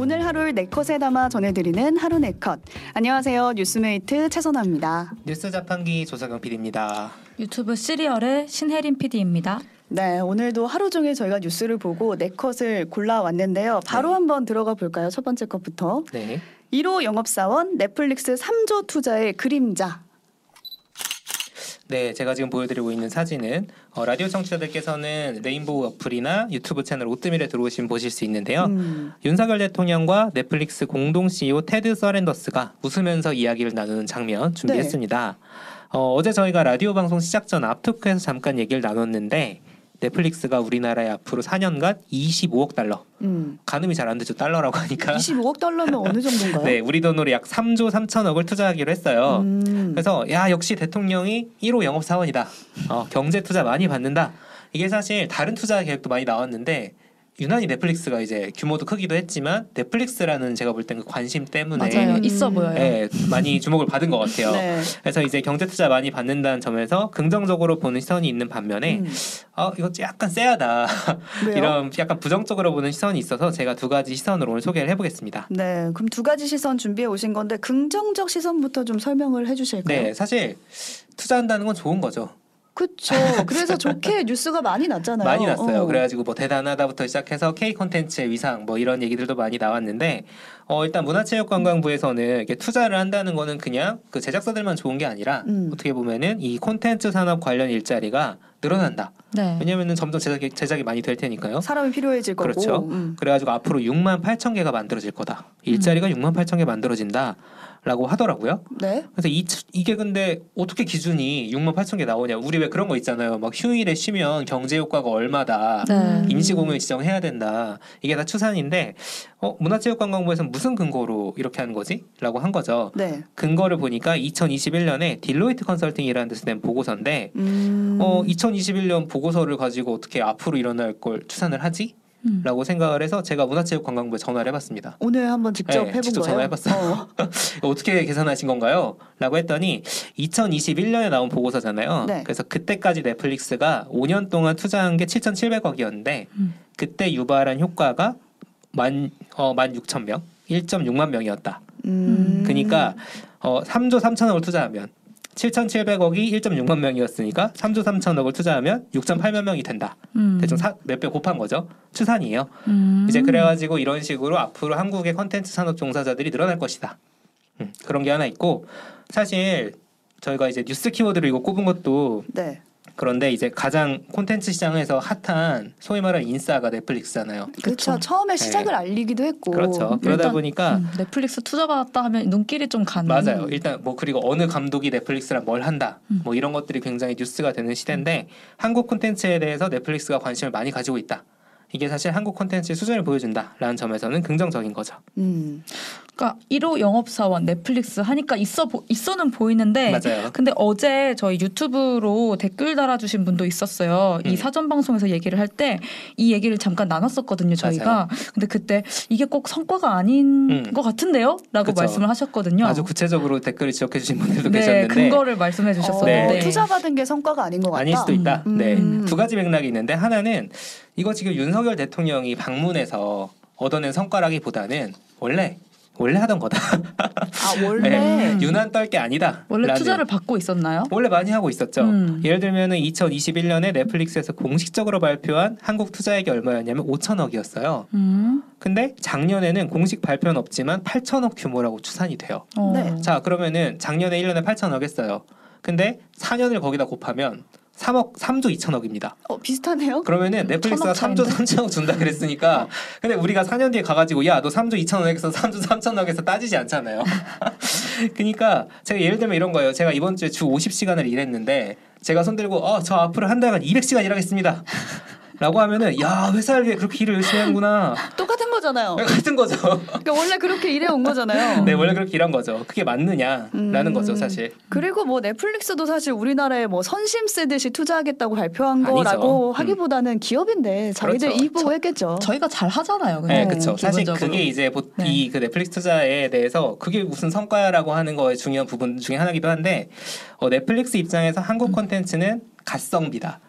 오늘 하루를 네컷에 담아 전해드리는 하루 네컷. 안녕하세요. 뉴스메이트 최선아입니다. 뉴스 자판기 조석영 PD입니다. 유튜브 씨리얼의 신혜림 PD입니다. 네, 오늘도 하루 종일 저희가 뉴스를 보고 네 컷을 골라왔는데요. 바로 네. 한번 들어가 볼까요? 첫 번째 것부터. 네. 1호 영업사원 넷플릭스 3조 투자의 그림자. 네, 제가 지금 보여드리고 있는 사진은 어, 라디오 청취자들께서는 레인보우 어플이나 유튜브 채널 오뜨밀에 들어오시면 보실 수 있는데요. 음, 윤석열 대통령과 넷플릭스 공동 CEO 테드 서랜도스가 웃으면서 이야기를 나누는 장면 준비했습니다. 어, 어제 저희가 라디오 방송 시작 전 앞토크에서 잠깐 얘기를 나눴는데 넷플릭스가 우리나라에 앞으로 4년간 25억 달러 음. 가늠이 잘 안 되죠 달러라고 하니까 25억 달러면 어느 정도인가요? 네 우리 돈으로 약 3조 3천억을 투자하기로 했어요. 음. 그래서 야 역시 대통령이 1호 영업 사원이다. 어, 경제 투자 많이 받는다. 이게 사실 다른 투자 계획도 많이 나왔는데 유난히 넷플릭스가 이제 규모도 크기도 했지만 넷플릭스라는 제가 볼 땐 그 관심 때문에 맞아요. 음. 있어 보여요. 예, 많이 주목을 받은 것 같아요. 네. 그래서 이제 경제 투자 많이 받는다는 점에서 긍정적으로 보는 시선이 있는 반면에 음. 어 이거 약간 쎄하다? 이런 약간 부정적으로 보는 시선이 있어서 제가 두 가지 시선으로 오늘 소개를 해보겠습니다. 네, 그럼 두 가지 시선 준비해 오신 건데 긍정적 시선부터 좀 설명을 해주실까요? 네, 사실 투자한다는 건 좋은 거죠. 그렇죠. 그래서 좋게 뉴스가 많이 났잖아요. 많이 났어요. 어. 그래가지고 뭐 대단하다부터 시작해서 K 콘텐츠의 위상 뭐 이런 얘기들도 많이 나왔는데 어 일단 문화체육관광부에서는 이렇게 투자를 한다는 거는 그냥 그 제작사들만 좋은 게 아니라 음. 어떻게 보면은 이 콘텐츠 산업 관련 일자리가 늘어난다. 네. 왜냐면은 점점 제작이 제작이 많이 될 테니까요. 사람이 필요해질 거고. 그렇죠. 음. 그래가지고 앞으로 6만 8천 개가 만들어질 거다. 일자리가 6만 8천 개 만들어진다. 라고 하더라고요. 네. 그래서 이, 이게 근데 어떻게 기준이 6만 8천 개 나오냐? 우리 왜 그런 거 있잖아요. 막 휴일에 쉬면 경제 효과가 얼마다. 네. 음. 임시공휴일 지정해야 된다. 이게 다 추산인데 어, 문화체육관광부에서는 무슨 근거로 이렇게 하는 거지? 라고 한 거죠. 네. 근거를 보니까 2021년에 딜로이트 컨설팅이라는 데서 낸 보고서인데 음. 어, 2021년 보고서를 가지고 어떻게 앞으로 일어날 걸 추산을 하지? 음. 라고 생각을 해서 제가 문화체육관광부에 전화를 해봤습니다. 오늘 한번 직접 네, 해본 직접 거예요. 전화해봤어요. 어. 어떻게 계산하신 건가요? 라고 했더니 2021년에 나온 보고서잖아요. 네. 그래서 그때까지 넷플릭스가 5년 동안 투자한 게 7,700억이었는데 음. 그때 유발한 효과가 만, 어, 만 6천 명, 1.6만 명이었다. 음. 그러니까 어, 3조 3천억을 투자하면 7,700억이 1.6만 명이었으니까 3조 3천억을 투자하면 6.8만 명이 된다. 음. 대충 몇 배 곱한 거죠. 추산이에요. 음. 이제 그래가지고 이런 식으로 앞으로 한국의 컨텐츠 산업 종사자들이 늘어날 것이다. 음, 그런 게 하나 있고 사실 저희가 이제 뉴스 키워드를 이거 꼽은 것도 네. 그런데 이제 가장 콘텐츠 시장에서 핫한 소위 말하는 인싸가 넷플릭스잖아요. 그렇죠. 처음에 시작을 알리기도 했고. 그렇죠. 그러다 일단, 보니까 음, 넷플릭스 투자 받았다 하면 눈길이 좀 가는. 맞아요. 일단 뭐 그리고 어느 감독이 넷플릭스랑 뭘 한다. 음. 뭐 이런 것들이 굉장히 뉴스가 되는 시대인데 한국 콘텐츠에 대해서 넷플릭스가 관심을 많이 가지고 있다. 이게 사실 한국 콘텐츠의 수준을 보여준다라는 점에서는 긍정적인 거죠. 음. 그러니까 1호 영업사원 넷플릭스 하니까 있어 보, 있어는 보이는데 맞아요. 근데 어제 저희 유튜브로 댓글 달아주신 분도 있었어요. 음. 이 사전 방송에서 얘기를 할 때 이 얘기를 잠깐 나눴었거든요. 저희가. 맞아요. 근데 그때 이게 꼭 성과가 아닌 음. 것 같은데요?라고 그쵸. 말씀을 하셨거든요. 아주 구체적으로 댓글을 지적해 주신 분들도 네, 계셨는데 근거를 말씀해 어, 주셨었는데 네. 투자 받은 게 성과가 아닌 것 같다. 아닐 수도 있다. 네. 음. 두 가지 맥락이 있는데 하나는 이거 지금 윤석열 대통령이 방문해서 얻어낸 성과라기보다는 원래 원래 하던 거다. 아 원래 네. 음. 유난 떨 게 아니다. 원래 라는- 투자를 받고 있었나요? 원래 많이 하고 있었죠. 음. 예를 들면은 2021년에 넷플릭스에서 공식적으로 발표한 한국 투자액이 얼마였냐면 5천억이었어요. 음. 근데 작년에는 공식 발표는 없지만 8천억 규모라고 추산이 돼요. 어. 네. 자, 그러면은 작년에 1년에 8천억 했어요. 근데 4년을 거기다 곱하면 3억 3조 2천억입니다. 어, 비슷하네요. 그러면은 음, 넷플릭스가 천억 3조 차이인데? 3천억 준다 그랬으니까 근데 우리가 4년 뒤에 가가지고 야 너 3조 2천억에서 3조 3천억에서 따지지 않잖아요. 그러니까 제가 예를 들면 이런 거예요. 제가 이번 주에 주 50시간을 일했는데 제가 손 들고 어 저 앞으로 한 달간 200시간 일하겠습니다. 라고 하면은 야 회사를 위해 그렇게 일을 열심히 하는구나 똑같은 거잖아요. 같은 거죠. 그러니까 원래 그렇게 일해 온 거잖아요. 네 원래 그렇게 일한 거죠. 그게 맞느냐라는 음. 거죠 사실. 그리고 뭐 넷플릭스도 사실 우리나라에 뭐 선심 쓰듯이 투자하겠다고 발표한 아니죠. 거라고 음. 하기보다는 기업인데 자기들 그렇죠. 이익 보고 했겠죠. 저희가 잘 하잖아요. 네, 그렇죠. 사실. 그게 이제 네. 이그 넷플릭스 투자에 대해서 그게 무슨 성과라고 하는 거의 중요한 부분 중에 하나기도 한데 어, 넷플릭스 입장에서 한국 콘텐츠는 가성비다.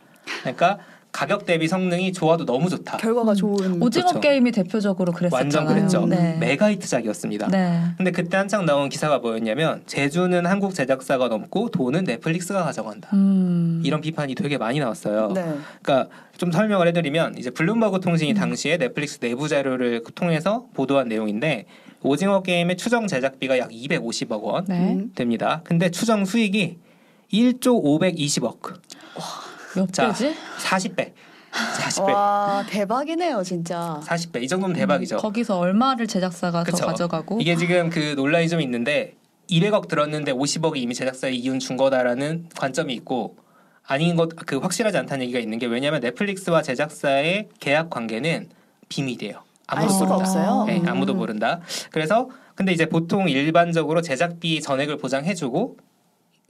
그러니까 가격 대비 성능이 좋아도 너무 좋다. 결과가 음. 좋은 오징어 그렇죠. 게임이 대표적으로 그랬었잖아요. 완전 그랬죠. 네. 메가히트작이었습니다. 네. 근데 그때 한창 나온 기사가 뭐였냐면 제주는 한국 제작사가 넘고 돈은 넷플릭스가 가져간다. 음. 이런 비판이 되게 많이 나왔어요. 네. 그러니까 좀 설명을 해드리면 이제 블룸버그 통신이 음. 당시에 넷플릭스 내부 자료를 통해서 보도한 내용인데 오징어 게임의 추정 제작비가 약 250억 원 네. 음. 됩니다. 근데 추정 수익이 1조 520억, 몇 자, 배지? 40배, 40배, 와 대박이네요 진짜. 40배 이 정도면 대박이죠. 음, 거기서 얼마를 제작사가 그쵸. 더 가져가고 이게 지금 그 논란이 좀 있는데 200억 들었는데 50억이 이미 제작사에 이윤 준 거다라는 관점이 있고 아닌 것 그 확실하지 않다는 얘기가 있는 게 왜냐하면 넷플릭스와 제작사의 계약 관계는 비밀이에요. 알 아무도 수가 모른다. 없어요. 네, 음. 아무도 모른다. 그래서 근데 이제 보통 일반적으로 제작비 전액을 보장해주고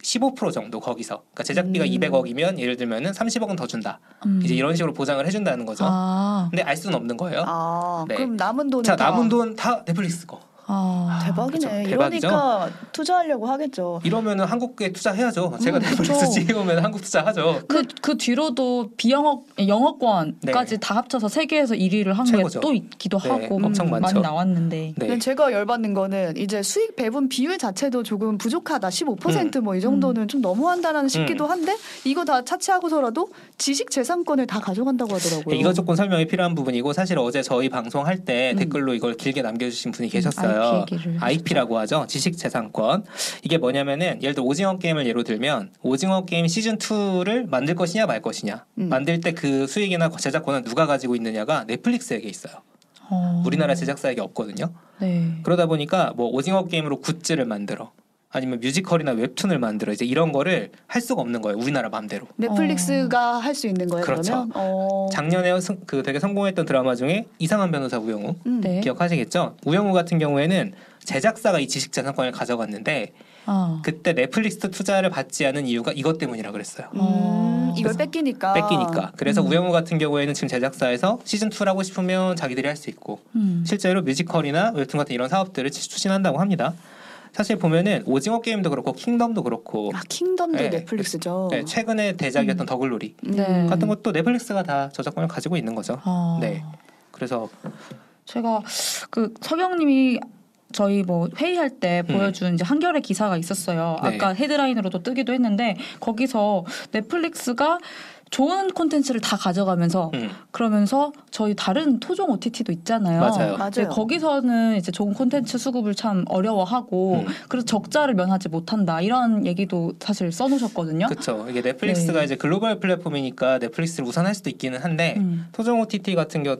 15% 정도 거기서 그러니까 제작비가 음. 200억이면 예를 들면은 30억은 더 준다. 음. 이제 이런 식으로 보장을 해준다는 거죠. 아, 근데 알 수는 없는 거예요. 아 네. 그럼 남은 돈은 자 다 남은 돈 다 넷플릭스 거. 아. 대박이네. 그쵸. 대박이죠? 이러니까 투자하려고 하겠죠. 이러면은 한국에 투자해야죠. 제가 음, 넷플릭스. CEO면 한국 투자하죠. 그, 그 뒤로도 비영업 영어권까지 네. 다 합쳐서 세계에서 1위를 한 게. 또 있기도 네, 하고 엄청 많이 많죠. 나왔는데 네. 제가 열받는 거는 이제 수익 배분 비율 자체도 조금 부족하다. 15%뭐 이 정도는 좀 너무한다라는 싶기도 한데 이거 다 차치하고서라도 지식 재산권을 다 가져간다고 하더라고요. 네, 이거 조금 설명이 필요한 부분이고 사실 어제 저희 방송할 때 음. 댓글로 이걸 길게 남겨주신 분이 계셨어요. IP 얘기를 IP라고 하죠. 지식재산권. 이게 뭐냐면은 예를 들어 오징어 게임을 예로 들면 오징어 게임 시즌 2를 만들 것이냐 말 것이냐. 음. 만들 때 그 수익이나 제작권은 누가 가지고 있느냐가 넷플릭스에게 있어요. 어. 우리나라 제작사에게 없거든요. 네. 그러다 보니까 뭐 오징어 게임으로 굿즈를 만들어 아니면 뮤지컬이나 웹툰을 만들어 이제 이런 거를 할 수가 없는 거예요. 우리나라 맘대로. 넷플릭스가 할수 있는 거예요. 그렇죠. 그러면 어. 작년에 성- 그 되게 성공했던 드라마 중에 이상한 변호사 우영우 음. 네. 기억하시겠죠? 우영우 같은 경우에는 제작사가 이 지식재산권을 가져갔는데 아. 그때 넷플릭스 투자를 받지 않은 이유가 이것 때문이라 그랬어요. 음, 어. 이걸 뺏기니까. 뺏기니까. 그래서 음. 우영우 같은 경우에는 지금 제작사에서 시즌 2를 하고 싶으면 자기들이 할 수 있고 음. 실제로 뮤지컬이나 웹툰 같은 이런 사업들을 추진한다고 합니다. 사실 보면은 오징어 게임도 그렇고 킹덤도 그렇고 아 킹덤도 네. 넷플릭스죠. 네, 최근에 대작이었던 더글로리 음. 네. 같은 것도 넷플릭스가 다 저작권을 가지고 있는 거죠. 아. 네. 그래서 제가 그 서경님이 저희 뭐 회의할 때 음. 보여준 이제 한겨레 기사가 있었어요. 네. 아까 헤드라인으로도 뜨기도 했는데 거기서 넷플릭스가 좋은 콘텐츠를 다 가져가면서 음, 그러면서 저희 다른 토종 OTT도 있잖아요. 맞아요. 맞아요. 거기서는 이제 좋은 콘텐츠 수급을 참 어려워하고 음. 그래서 적자를 면하지 못한다 이런 얘기도 사실 써놓으셨거든요. 그렇죠. 이게 넷플릭스가 네. 이제 글로벌 플랫폼이니까 넷플릭스를 우선할 수도 있기는 한데 음. 토종 OTT 같은 경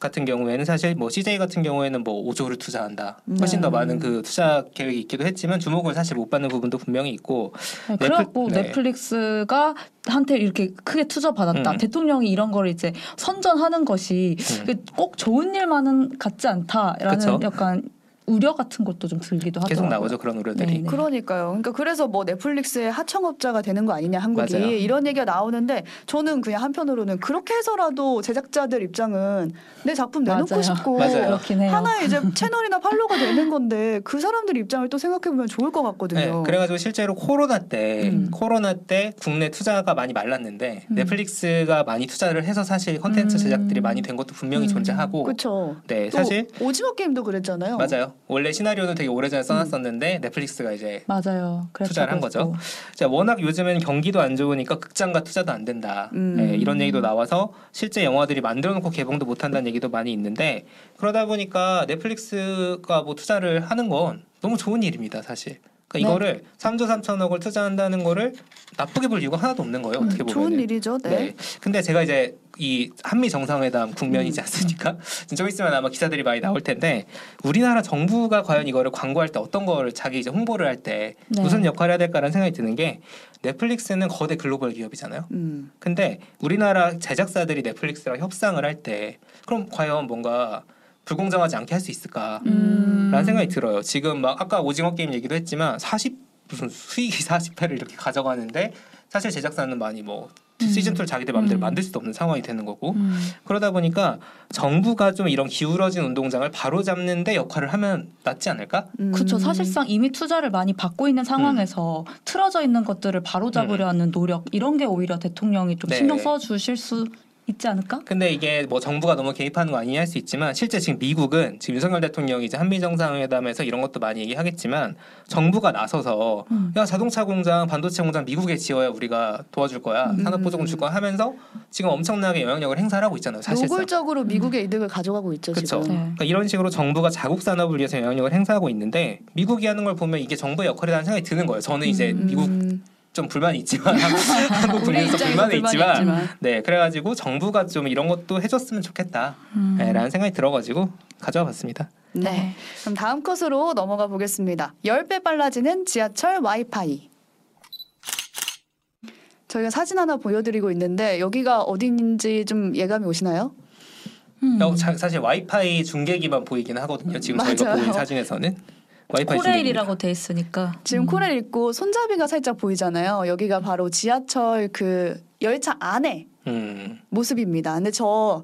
같은 경우에는 사실 뭐 CJ 같은 경우에는 뭐 5조를 투자한다. 훨씬 더 음. 많은 그 투자 계획이 있기도 했지만 주목을 사실 못 받는 부분도 분명히 있고 네, 그래갖고 네. 넷플릭스가 한테 이렇게 크게 투자 받았다. 음. 대통령이 이런 걸 이제 선전하는 것이 음. 그꼭 좋은 일만은 같지 않다라는 그쵸. 약간 우려 같은 것도 좀 들기도 하더라고요. 계속 나오죠 그런 우려들이. 네, 네. 그러니까요. 그러니까 그래서 뭐 넷플릭스의 하청업자가 되는 거 아니냐 한국이 맞아요. 이런 얘기가 나오는데 저는 그냥 한편으로는 그렇게 해서라도 제작자들 입장은 내 작품 내놓고 맞아요. 싶고 맞아요. 그렇긴 해요. 하나의 이제 채널이나 팔로가 되는 건데 그 사람들 입장을 또 생각해 보면 좋을 것 네, 같거든요. 그래가지고 실제로 코로나 때 음. 코로나 때 국내 투자가 많이 말랐는데 음. 넷플릭스가 많이 투자를 해서 사실 컨텐츠 음. 제작들이 많이 된 것도 분명히 음. 존재하고 그렇죠. 네또 사실 오징어 게임도 그랬잖아요. 맞아요 원래 시나리오는 되게 오래전에 써놨었는데 넷플릭스가 이제 맞아요. 투자를 한 거죠. 자, 워낙 요즘에는 경기도 안 좋으니까 극장과 투자도 안 된다. 음. 네, 이런 얘기도 나와서 실제 영화들이 만들어 놓고 개봉도 못 한다는 얘기도 많이 있는데 그러다 보니까 넷플릭스가 뭐 투자를 하는 건 너무 좋은 일입니다, 사실. 그러니까 네. 이거를 3조 3천억을 투자한다는 거를 나쁘게 볼 이유가 하나도 없는 거예요. 어떻게 음, 보면. 좋은 일이죠. 네. 네. 근데 제가 이제 이 한미 정상회담 국면이지 음. 않습니까? 좀 있으면 아마 기사들이 많이 나올 텐데 우리나라 정부가 과연 이거를 광고할 때 어떤 거를 자기 이제 홍보를 할 때 네. 무슨 역할을 해야 될까라는 생각이 드는 게 넷플릭스는 거대 글로벌 기업이잖아요. 음. 근데 우리나라 제작사들이 넷플릭스랑 협상을 할 때 그럼 과연 뭔가 불공정하지 않게 할 수 있을까? 음. 라는 생각이 들어요. 지금 막 아까 오징어 게임 얘기도 했지만 40 무슨 수익이 40회를 이렇게 가져가는데 사실 제작사는 많이 뭐 음. 시즌 2를 자기들 마음대로 음. 만들 수도 없는 상황이 되는 거고 음. 그러다 보니까 정부가 좀 이런 기울어진 운동장을 바로 잡는데 역할을 하면 낫지 않을까? 음. 그렇죠. 사실상 이미 투자를 많이 받고 있는 상황에서 틀어져 있는 것들을 바로 잡으려 하는 노력 이런 게 오히려 대통령이 좀 네. 신경 써 주실 수 있지 않을까? 근데 이게 뭐 정부가 너무 개입하는 거 아니냐 할 수 있지만 실제 지금 미국은 지금 윤석열 대통령이 이제 한미 정상회담에서 이런 것도 많이 얘기하겠지만 정부가 나서서 음. 야 자동차 공장, 반도체 공장 미국에 지어야 우리가 도와줄 거야 음. 산업 보조금 줄 거야 하면서 지금 엄청나게 영향력을 행사를 하고 있잖아요. 사실상. 노골적으로 미국의 이득을 가져가고 있죠 그쵸. 지금. 네. 그러니까 이런 식으로 정부가 자국 산업을 위해서 영향력을 행사하고 있는데 미국이 하는 걸 보면 이게 정부의 역할이라는 생각이 드는 거예요. 저는 이제 음. 미국 음, 좀 불만이 있지만 한국 입장에서 불만이 불만이 있지만 있지만. 네 그래가지고 정부가 좀 이런 것도 해줬으면 좋겠다 음. 네, 라는 생각이 들어가지고 가져와 봤습니다. 네. 그럼 다음 컷으로 넘어가 보겠습니다. 10배 빨라지는 지하철 와이파이. 저희가 사진 하나 보여드리고 있는데 여기가 어딘지 좀 예감이 오시나요? 음. 어, 자- 사실 와이파이 중계기만 보이긴 하거든요. 지금 저희가 맞아요. 보인 사진에서는 와이파이. 코레일이라고 돼 있으니까 지금 음. 코레일 있고 손잡이가 살짝 보이잖아요. 여기가 바로 지하철 그 열차 안에 음, 모습입니다. 근데 저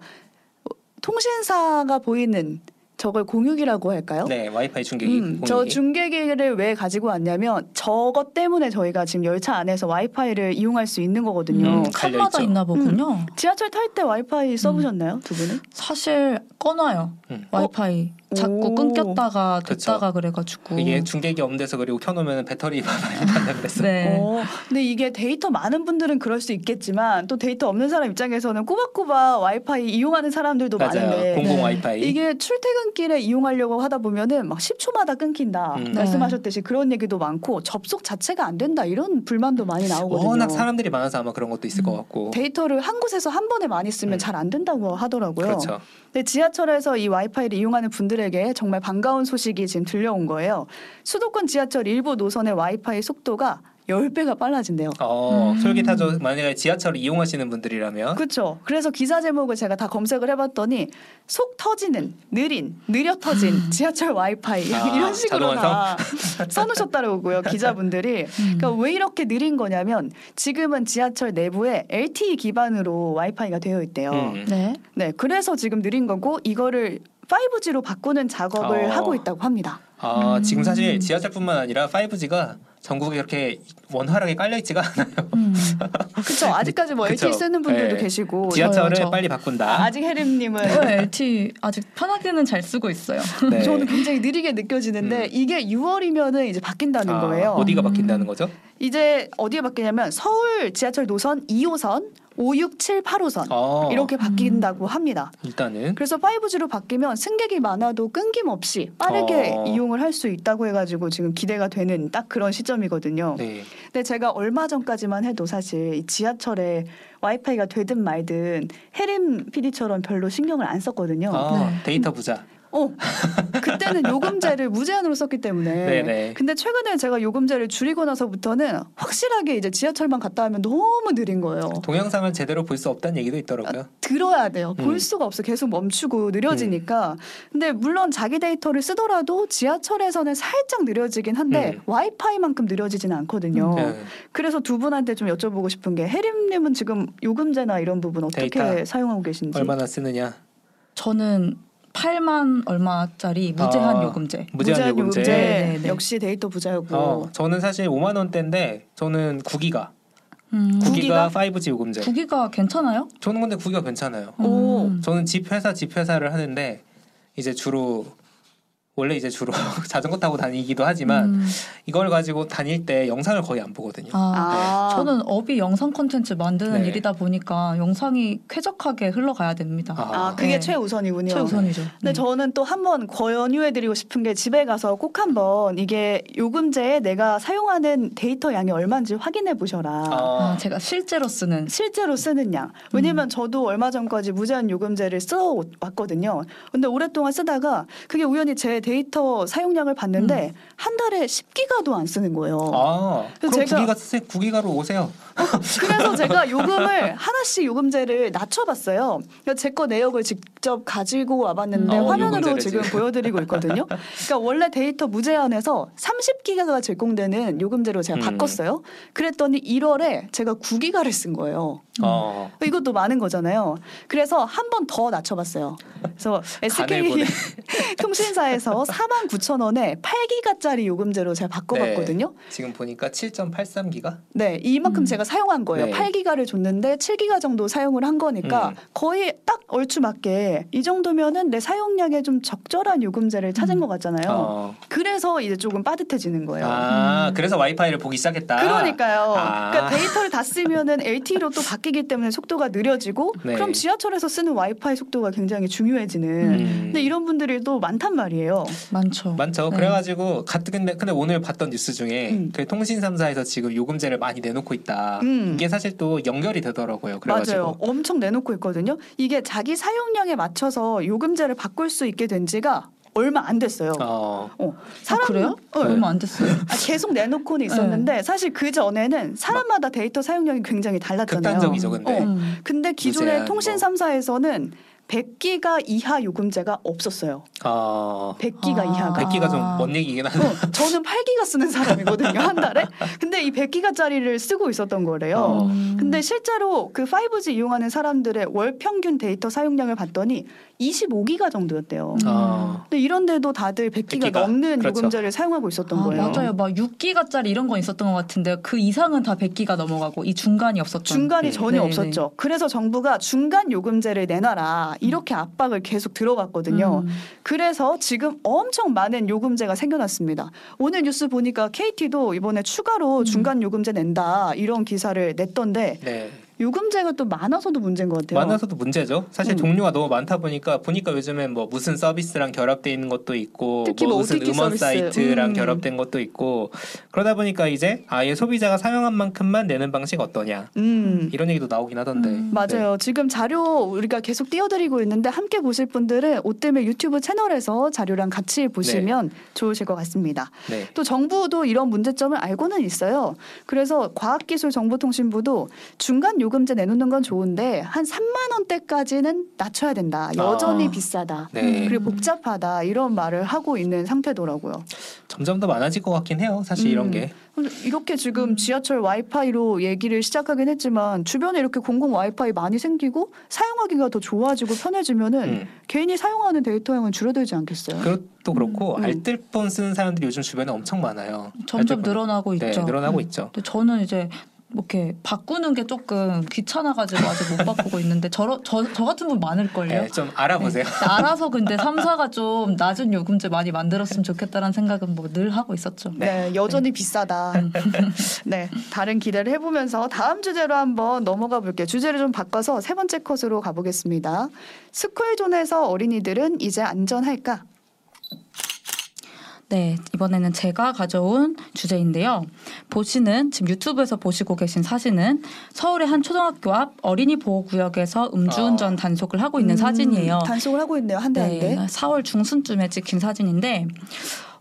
통신사가 보이는 저걸 공유기라고 할까요? 네 와이파이 중계기. 음, 저 공유기. 중계기를 왜 가지고 왔냐면 저것 때문에 저희가 지금 열차 안에서 와이파이를 이용할 수 있는 거거든요. 음. 칸마다 갈려있죠. 있나 보군요. 지하철 탈 때 와이파이 써보셨나요, 두 분은? 사실 꺼놔요. 음. 와이파이 자꾸 오. 끊겼다가. 됐다가 그래가지고 이게 중계기 없는 데서 그리고 켜놓으면 배터리가 많이 간다 그랬어요. 네. 어, 근데 이게 데이터 많은 분들은 그럴 수 있겠지만 또 데이터 없는 사람 입장에서는 꼬박꼬박 와이파이 이용하는 사람들도 맞아요. 많은데 공공 네. 와이파이. 이게 출퇴근길에 이용하려고 하다 보면은 막 10초마다 끊긴다 음. 말씀하셨듯이 그런 얘기도 많고 접속 자체가 안 된다 이런 불만도 많이 나오거든요. 워낙 사람들이 많아서 아마 그런 것도 있을 것 같고. 데이터를 한 곳에서 한 번에 많이 쓰면 음. 잘 안 된다고 하더라고요. 그렇죠. 근데 지하철에서 이 와이파이를 이용하는 분들 에게 정말 반가운 소식이 지금 들려온 거예요. 수도권 지하철 일부 노선의 와이파이 속도가 10배가 빨라진대요. 어, 음. 솔깃하죠. 만약에 지하철을 이용하시는 분들이라면. 그렇죠. 그래서 기사 제목을 제가 다 검색을 해봤더니 속 터지는 느린 느려 터진 지하철 와이파이 아, 이런 식으로 다? 써놓으셨다고요 기자분들이. 음. 그러니까 왜 이렇게 느린 거냐면 지금은 지하철 내부에 LTE 기반으로 와이파이가 되어 있대요. 음. 네. 네, 그래서 지금 느린 거고 이거를 5G로 바꾸는 작업을 어. 하고 있다고 합니다. 아, 음. 지금 사실 지하철뿐만 아니라 5G가 전국에 그렇게 원활하게 깔려 있지가 않아요. 음. 그렇죠. 아직까지 뭐 그쵸. LTE 쓰는 분들도 네. 계시고 지하철을 저요, 저. 빨리 바꾼다. 아, 아직 해림님은 왜 LT 아직 편하게는 잘 쓰고 있어요. 네. 저는 굉장히 느리게 느껴지는데 음. 이게 6월이면은 이제 바뀐다는 아, 거예요. 어디가 음. 바뀐다는 거죠? 이제 어디에 바뀌냐면 서울 지하철 노선 2호선, 5, 6, 7, 8호선 어, 이렇게 바뀐다고 합니다. 일단은 그래서 5G로 바뀌면 승객이 많아도 끊김없이 빠르게 어. 이용을 할 수 있다고 해가지고 지금 기대가 되는 딱 그런 시점이거든요. 네. 근데 제가 얼마 전까지만 해도 사실 이 지하철에 와이파이가 되든 말든 해림 PD처럼 별로 신경을 안 썼거든요. 아, 네. 데이터 부자. 어, 그때는 요금제를 무제한으로 썼기 때문에. 네네. 근데 최근에 제가 요금제를 줄이고 나서부터는 확실하게 이제 지하철만 갔다 하면 너무 느린 거예요. 동영상을 제대로 볼 수 없다는 얘기도 있더라고요. 들어야 돼요. 볼 음. 수가 없어. 계속 멈추고 느려지니까. 근데 물론 자기 데이터를 쓰더라도 지하철에서는 살짝 느려지긴 한데 음. 와이파이만큼 느려지지는 않거든요. 네. 그래서 두 분한테 좀 여쭤보고 싶은 게 혜림님은 지금 요금제나 이런 부분 어떻게 데이터 사용하고 계신지? 얼마나 쓰느냐? 저는 8만 얼마짜리 무제한 아. 요금제. 무제한 요금제. 요금제. 네, 네. 역시 데이터 부자였고. 어, 저는 사실 5만 원대인데 저는 9기가. 음. 9기가 구기가? 5G 요금제. 구기가 괜찮아요? 저는 근데 9기가 괜찮아요. 오. 음. 저는 집 회사 집 회사를 하는데 이제 주로 원래 이제 주로 자전거 타고 다니기도 하지만 음. 이걸 가지고 다닐 때 영상을 거의 안 보거든요. 아, 아, 저는 업이 영상 콘텐츠 만드는 네. 일이다 보니까 영상이 쾌적하게 흘러가야 됩니다. 아, 그게 네. 최우선이군요. 최우선이죠. 근데 네. 저는 또 한번 권유해드리고 싶은 게 집에 가서 꼭 한번 이게 요금제에 내가 사용하는 데이터 양이 얼마인지 확인해 보셔라. 아, 아, 제가 실제로 쓰는 실제로 쓰는 양. 왜냐면 저도 얼마 전까지 무제한 요금제를 써 왔거든요. 근데 오랫동안 쓰다가 그게 우연히 제 데이터 사용량을 봤는데 한 달에 10기가도 안 쓰는 거예요. 아 그럼 제가- 9기가 쓰세요. 9기가로 오세요. 그래서 제가 요금을 하나씩 요금제를 낮춰봤어요. 제거 내역을 직접 가지고 와봤는데 어, 화면으로 요금제를 지금. 보여드리고 있거든요. 그러니까 원래 데이터 무제한에서 30기가가 제공되는 요금제로 제가 음. 바꿨어요. 그랬더니 1월에 제가 9기가를 쓴 거예요. 어. 이것도 많은 거잖아요. 그래서 한 번 더 낮춰봤어요. 그래서. SK 통신사에서 그래서 4만 9천 원에 8기가짜리 요금제로 제가 바꿔봤거든요. 지금 보니까 7.83기가. 네, 이만큼 음. 제가 사용한 거예요. 네. 8기가를 줬는데 7기가 정도 사용을 한 거니까 음. 거의 딱 얼추 맞게 이 정도면은 내 사용량에 좀 적절한 요금제를 찾은 음. 것 같잖아요. 어. 그래서 이제 조금 빠듯해지는 거예요. 아, 음. 그래서 와이파이를 보기 시작했다. 그러니까요. 아. 그러니까 데이터를 다 쓰면은 LTE로 또 바뀌기 때문에 속도가 느려지고 네. 그럼 지하철에서 쓰는 와이파이 속도가 굉장히 중요해지는. 음. 근데 이런 분들이 또 많단 말이에요. 많죠. 많죠. 네. 그래가지고 같은 근데, 근데 오늘 봤던 뉴스 중에 음. 그 통신 3사에서 지금 요금제를 많이 내놓고 있다. 음. 이게 사실 또 연결이 되더라고요. 그래가지고 맞아요. 엄청 내놓고 있거든요. 이게 자기 사용량에 맞춰서 요금제를 바꿀 수 있게 된 지가 얼마 안 됐어요. 어. 어, 아, 그래요? 어, 얼마 안 됐어요. 아, 계속 내놓고는 있었는데 사실 그 전에는 사람마다 데이터 사용량이 굉장히 달랐잖아요. 극단적이죠, 근데. 어. 음. 근데 기존의 통신 뭐. 3사에서는 100기가 이하 요금제가 없었어요. 어. 100기가 아. 이하가. 100기가 좀 아. 먼 얘기긴 한데. 어, 저는 8기가 쓰는 사람이거든요 한 달에. 근데 이 100기가짜리를 쓰고 있었던 거래요. 어. 음. 근데 실제로 그 5G 이용하는 사람들의 월 평균 데이터 사용량을 봤더니 25기가 정도였대요. 음. 어. 근데 이런데도 다들 100기가 100기가. 넘는 그렇죠. 요금제를 사용하고 있었던 아, 거예요. 맞아요. 막 6기가짜리 이런 건 있었던 것 같은데 그 이상은 다 100기가 넘어가고 이 중간이 없었던. 중간이 음. 전혀 네, 없었죠. 그래서 정부가 중간 요금제를 내놔라 이렇게 압박을 계속 들어갔거든요. 음. 그래서 지금 엄청 많은 요금제가 생겨났습니다. 오늘 뉴스 보니까 KT도 이번에 추가로 음. 중간 요금제 낸다 이런 기사를 냈던데 네. 요금제가 또 많아서도 문제인 것 같아요. 많아서도 문제죠. 사실 음. 종류가 너무 많다 보니까 보니까 요즘엔 뭐 무슨 서비스랑 결합돼 있는 것도 있고 특히 뭐 뭐 무슨 음원 서비스. 사이트랑 음. 결합된 것도 있고 그러다 보니까 이제 아예 소비자가 사용한 만큼만 내는 방식 어떠냐 음. 이런 얘기도 나오긴 하던데. 음. 맞아요. 지금 자료 우리가 계속 띄워드리고 있는데 함께 보실 분들은 옷때문에 유튜브 채널에서 자료랑 같이 보시면 좋으실 것 같습니다. 네. 네. 또 정부도 이런 문제점을 알고는 있어요. 그래서 과학기술정보통신부도 중간 요금 제 내놓는 건 좋은데 한 3만 원대까지는 낮춰야 된다. 여전히 아. 비싸다. 네. 그리고 복잡하다 이런 말을 하고 있는 상태더라고요. 점점 더 많아질 것 같긴 해요. 사실 이런 음. 게. 이렇게 지금 지하철 와이파이로 얘기를 시작하긴 했지만 주변에 이렇게 공공 와이파이 많이 생기고 사용하기가 더 좋아지고 편해지면은 음. 개인이 사용하는 데이터량은 줄어들지 않겠어요? 그것도 그렇고 음. 알뜰폰 쓰는 사람들이 요즘 주변에 엄청 많아요. 점점 알뜰폰. 늘어나고 네, 있죠. 늘어나고 음. 있죠. 저는 이제 뭐 이렇게 바꾸는 게 조금 귀찮아가지고 아직 못 바꾸고 있는데 저, 저, 저 같은 분 많을걸요. 네, 좀 알아보세요. 알아서 근데 3사가 좀 낮은 요금제 많이 만들었으면 좋겠다라는 생각은 뭐 늘 하고 있었죠. 네, 여전히 비싸다. 네, 다른 기대를 해보면서 다음 주제로 한번 넘어가 볼게요. 주제를 좀 바꿔서 세 번째 컷으로 가보겠습니다. 스쿨존에서 어린이들은 이제 안전할까? 네, 이번에는 제가 가져온 주제인데요. 보시는 지금 유튜브에서 보시고 계신 사진은 서울의 한 초등학교 앞 어린이 보호 구역에서 음주운전 아. 단속을 하고 있는 음, 사진이에요. 단속을 하고 있네요. 한대한 대. 4월 중순쯤에 찍힌 사진인데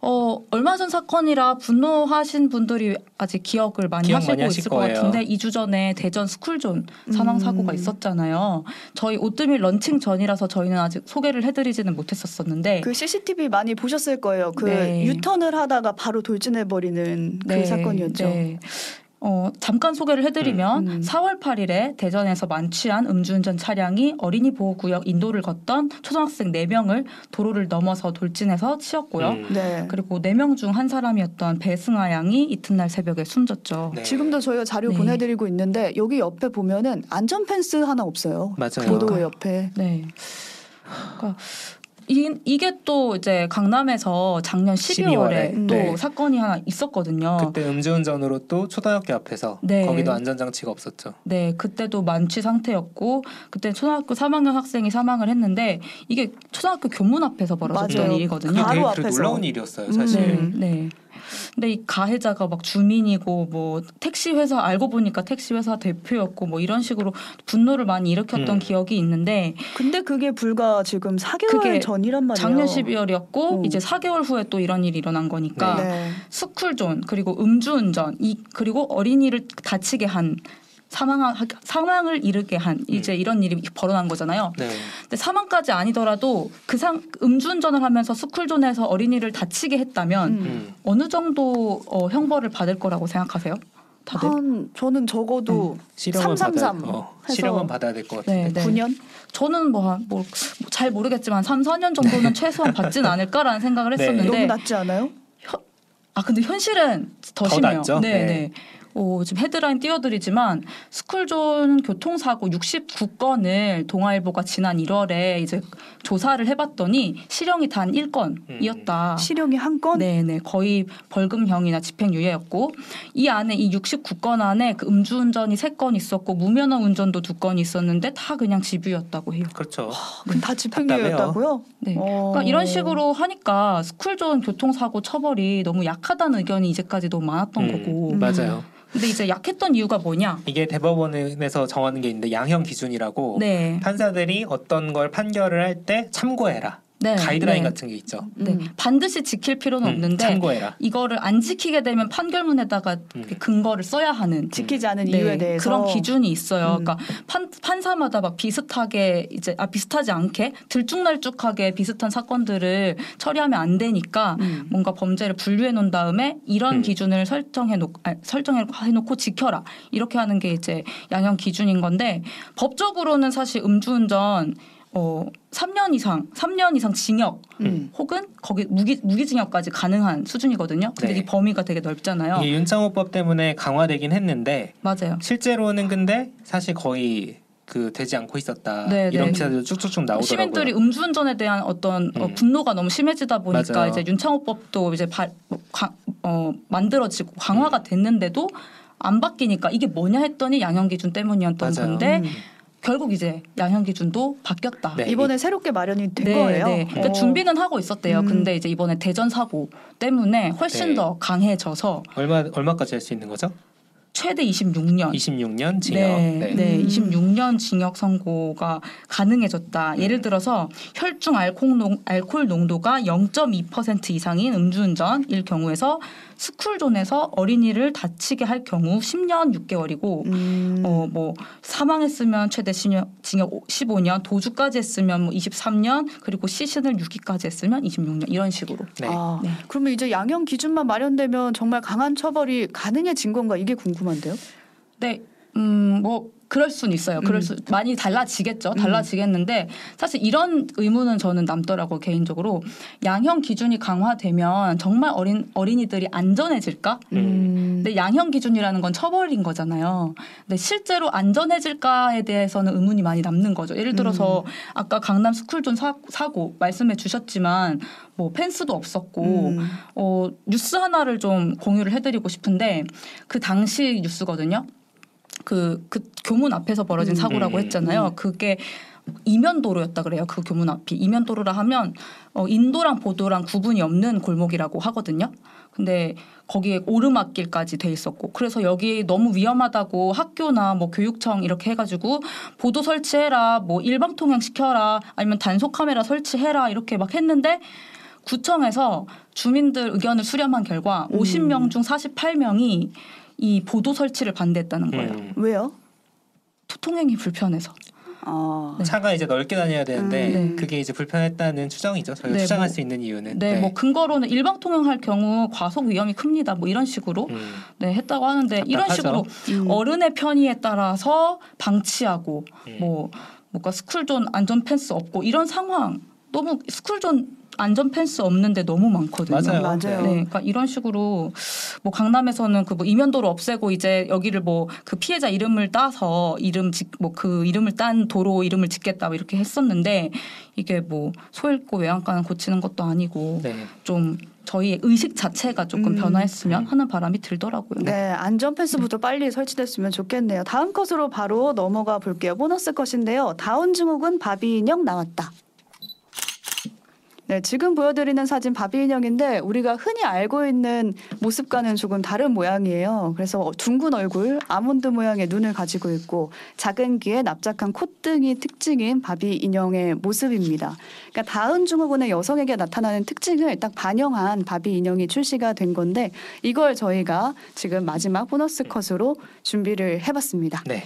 어, 얼마 전 사건이라 분노하신 분들이 아직 기억을 많이 기억 하시고 많이 있을 것 거예요. 같은데 2주 전에 대전 스쿨존 사망 사고가 음. 있었잖아요. 저희 오뜨밀 런칭 전이라서 저희는 아직 소개를 해드리지는 못했었었는데 그 CCTV 많이 보셨을 거예요. 그 네. 유턴을 하다가 바로 돌진해 버리는 그 네, 사건이었죠. 네. 어, 잠깐 소개를 해드리면 음. 음. 4월 8일에 대전에서 만취한 음주운전 차량이 어린이 보호구역 인도를 걷던 초등학생 4명을 도로를 넘어서 돌진해서 치었고요. 음. 네. 그리고 4명 중 한 사람이었던 배승아 양이 이튿날 새벽에 숨졌죠. 네. 지금도 저희가 자료 네. 보내드리고 있는데 여기 옆에 보면은 안전 펜스 하나 없어요. 맞아요. 도로 옆에. 네. 그러니까 이, 이게 또 이제 강남에서 작년 12월에 12월에, 또 네. 사건이 하나 있었거든요. 그때 음주운전으로 또 초등학교 앞에서 네. 거기도 안전장치가 없었죠. 네, 그때도 만취 상태였고 그때 초등학교 3학년 학생이 사망을 했는데 이게 초등학교 교문 앞에서 벌어졌던 맞아요. 일이거든요. 그게 바로 되게 앞에서. 놀라운 일이었어요, 사실. 음. 네, 네. 근데 이 가해자가 막 주민이고 뭐 택시 회사 알고 보니까 택시 회사 대표였고 뭐 이런 식으로 분노를 많이 일으켰던 음. 기억이 있는데 근데 그게 불과 지금 4개월 그게 전이란 말이에요. 작년 12월이었고 음. 이제 4개월 후에 또 이런 일이 일어난 거니까 네. 스쿨존 그리고 음주운전 이 그리고 어린이를 다치게 한 사망 사망을 이르게 한 이제 이런 일이 벌어난 거잖아요. 네. 근데 사망까지 아니더라도 그 상 음주운전을 하면서 스쿨존에서 어린이를 다치게 했다면 음. 음. 어느 정도 어, 형벌을 받을 거라고 생각하세요? 다들? 한 저는 적어도 실형은 333 받아야, 어, 실형은 받아야 될 것 같은데. 네, 네. 9년? 저는 뭐잘 모르겠지만 3, 4년 정도는 최소한 받진 않을까라는 생각을 네. 했었는데 너무 낮지 않아요? 아 근데 현실은 더, 더 심해요. 네, 네. 네. 오, 지금 헤드라인 띄워드리지만 스쿨존 교통사고 69건을 동아일보가 지난 1월에 이제 조사를 해봤더니 실형이 단 1건이었다. 실형이 한 건? 네네 거의 벌금형이나 집행유예였고 이 안에 이 69건 안에 그 음주운전이 3건 있었고 무면허 운전도 2건이 있었는데 다 그냥 집유였다고 해요. 그렇죠. 그럼 다 집행유예였다고요? 네. 어. 그러니까 이런 식으로 하니까 스쿨존 교통사고 처벌이 너무 약하다는 의견이 이제까지 너무 많았던 음, 거고. 음. 맞아요. 근데 이제 약했던 이유가 뭐냐? 이게 대법원에서 정하는 게 있는데 양형 기준이라고 네. 판사들이 어떤 걸 판결을 할 때 참고해라. 네. 가이드라인 네. 같은 게 있죠. 네. 음. 반드시 지킬 필요는 음, 없는데 참고해라. 이거를 안 지키게 되면 판결문에다가 음. 근거를 써야 하는 지키지 않은 네, 이유에 대해서 그런 기준이 있어요. 음. 그러니까 판, 판사마다 막 비슷하게 이제 아 비슷하지 않게 들쭉날쭉하게 비슷한 사건들을 처리하면 안 되니까 음. 뭔가 범죄를 분류해 놓은 다음에 이런 음. 기준을 설정해 놓고 아, 설정해 놓고 지켜라 이렇게 하는 게 이제 양형 기준인 건데 법적으로는 사실 음주운전 어 3년 이상 3년 이상 징역 음. 혹은 거기 무기 무기징역까지 가능한 수준이거든요. 근데 네. 이 범위가 되게 넓잖아요. 이게 윤창호법 때문에 강화되긴 했는데 맞아요. 실제로는 근데 사실 거의 그 되지 않고 있었다. 네, 이런 네. 기사들도 쭉쭉쭉 나오더라고요. 시민들이 음주운전에 대한 어떤 어, 음. 분노가 너무 심해지다 보니까 맞아요. 이제 윤창호법도 이제 발, 뭐, 가- 어, 만들어지고 강화가 음. 됐는데도 안 바뀌니까 이게 뭐냐 했더니 양형 기준 때문이었던 맞아요. 건데 음. 결국 이제 양형 기준도 바뀌었다. 네. 이번에 새롭게 마련이 된 네, 거예요. 네. 그러니까 어. 준비는 하고 있었대요. 음. 근데 이제 이번에 대전 사고 때문에 훨씬 네. 더 강해져서 얼마 얼마까지 할 수 있는 거죠? 최대 26년 26년 징역. 네, 네. 네, 음. 26년 징역 선고가 가능해졌다. 예를 들어서 혈중 알코올, 농, 알코올 농도가 0.2% 이상인 음주운전일 경우에서 스쿨존에서 어린이를 다치게 할 경우 10년 6개월이고 음. 어뭐 사망했으면 최대 징역, 징역 15년, 도주까지 했으면 뭐 23년, 그리고 시신을 유기까지 했으면 26년 이런 식으로. 네. 아, 네. 그러면 이제 양형 기준만 마련되면 정말 강한 처벌이 가능해진 건가 이게 궁금 한데요. 네, 음, 뭐 그럴 수는 있어요. 그럴 음. 수 많이 달라지겠죠. 달라지겠는데 사실 이런 의문은 저는 남더라고 개인적으로 양형 기준이 강화되면 정말 어린 어린이들이 안전해질까? 음. 근데 양형 기준이라는 건 처벌인 거잖아요. 근데 실제로 안전해질까에 대해서는 의문이 많이 남는 거죠. 예를 들어서 아까 강남 스쿨존 사, 사고 말씀해 주셨지만 뭐 펜스도 없었고 음. 어, 뉴스 하나를 좀 공유를 해드리고 싶은데 그 당시 뉴스거든요. 그, 그 교문 앞에서 벌어진 음. 사고라고 음. 했잖아요. 그게 이면도로였다 그래요. 그 교문 앞이 이면도로라 하면 어, 인도랑 보도랑 구분이 없는 골목이라고 하거든요. 근데 거기에 오르막길까지 돼 있었고 그래서 여기 너무 위험하다고 학교나 뭐 교육청 이렇게 해가지고 보도 설치해라 뭐 일방 통행 시켜라 아니면 단속 카메라 설치해라 이렇게 막 했는데 구청에서 주민들 의견을 수렴한 결과 음. 50명 중 48명이 이 보도 설치를 반대했다는 거예요. 음. 왜요? 통행이 불편해서. 아. 차가 이제 넓게 다녀야 되는데 음, 네. 그게 이제 불편했다는 추정이죠. 저희가 네, 추정할 뭐, 수 있는 이유는. 네, 뭐 근거로는 일방 통행할 경우 과속 위험이 큽니다. 뭐 이런 식으로 음. 네, 했다고 하는데 이런 답답하죠. 식으로 음. 어른의 편의에 따라서 방치하고 음. 뭐 뭔가 스쿨존 안전 펜스 없고 이런 상황 너무 스쿨존 안전 펜스 없는데 너무 많거든요. 맞아요. 맞아요. 네, 그러니까 이런 식으로 뭐 강남에서는 그 뭐 이면도로 없애고 이제 여기를 뭐 그 피해자 이름을 따서 이름 뭐 그 이름을 딴 도로 이름을 짓겠다 뭐 이렇게 했었는데 이게 뭐 소잃고 외양간 고치는 것도 아니고 네. 좀 저희의 의식 자체가 조금 음. 변화했으면 하는 바람이 들더라고요. 네, 안전 펜스부터 빨리 설치됐으면 좋겠네요. 다음 컷으로 바로 넘어가 볼게요. 보너스 컷인데요. 다운 증후군 바비 인형 나왔다. 네, 지금 보여드리는 사진 바비 인형인데 우리가 흔히 알고 있는 모습과는 조금 다른 모양이에요. 그래서 둥근 얼굴, 아몬드 모양의 눈을 가지고 있고 작은 귀에 납작한 콧등이 특징인 바비 인형의 모습입니다. 그러니까 다운 증후군의 여성에게 나타나는 특징을 딱 반영한 바비 인형이 출시가 된 건데 이걸 저희가 지금 마지막 보너스 컷으로 준비를 해봤습니다. 네.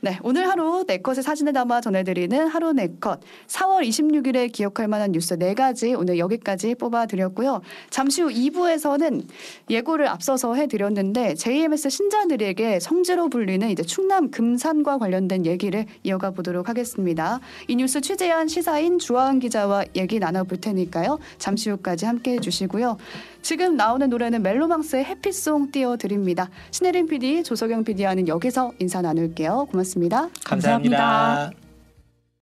네, 오늘 하루 네컷의 사진을 담아 전해드리는 하루 네컷 4월 26일에 기억할 만한 뉴스 네 가지 오늘 여기까지 뽑아드렸고요. 잠시 후 2부에서는 예고를 앞서서 해드렸는데 JMS 신자들에게 성지로 불리는 이제 충남 금산과 관련된 얘기를 이어가 보도록 하겠습니다. 이 뉴스 취재한 시사인 주하은 기자와 얘기 나눠볼 테니까요. 잠시 후까지 함께해 주시고요. 지금 나오는 노래는 멜로망스의 해피송 띄워드립니다. 신혜림 PD, 조석영 PD와는 여기서 인사 나눌게요. 고맙습니다. 감사합니다. 감사합니다.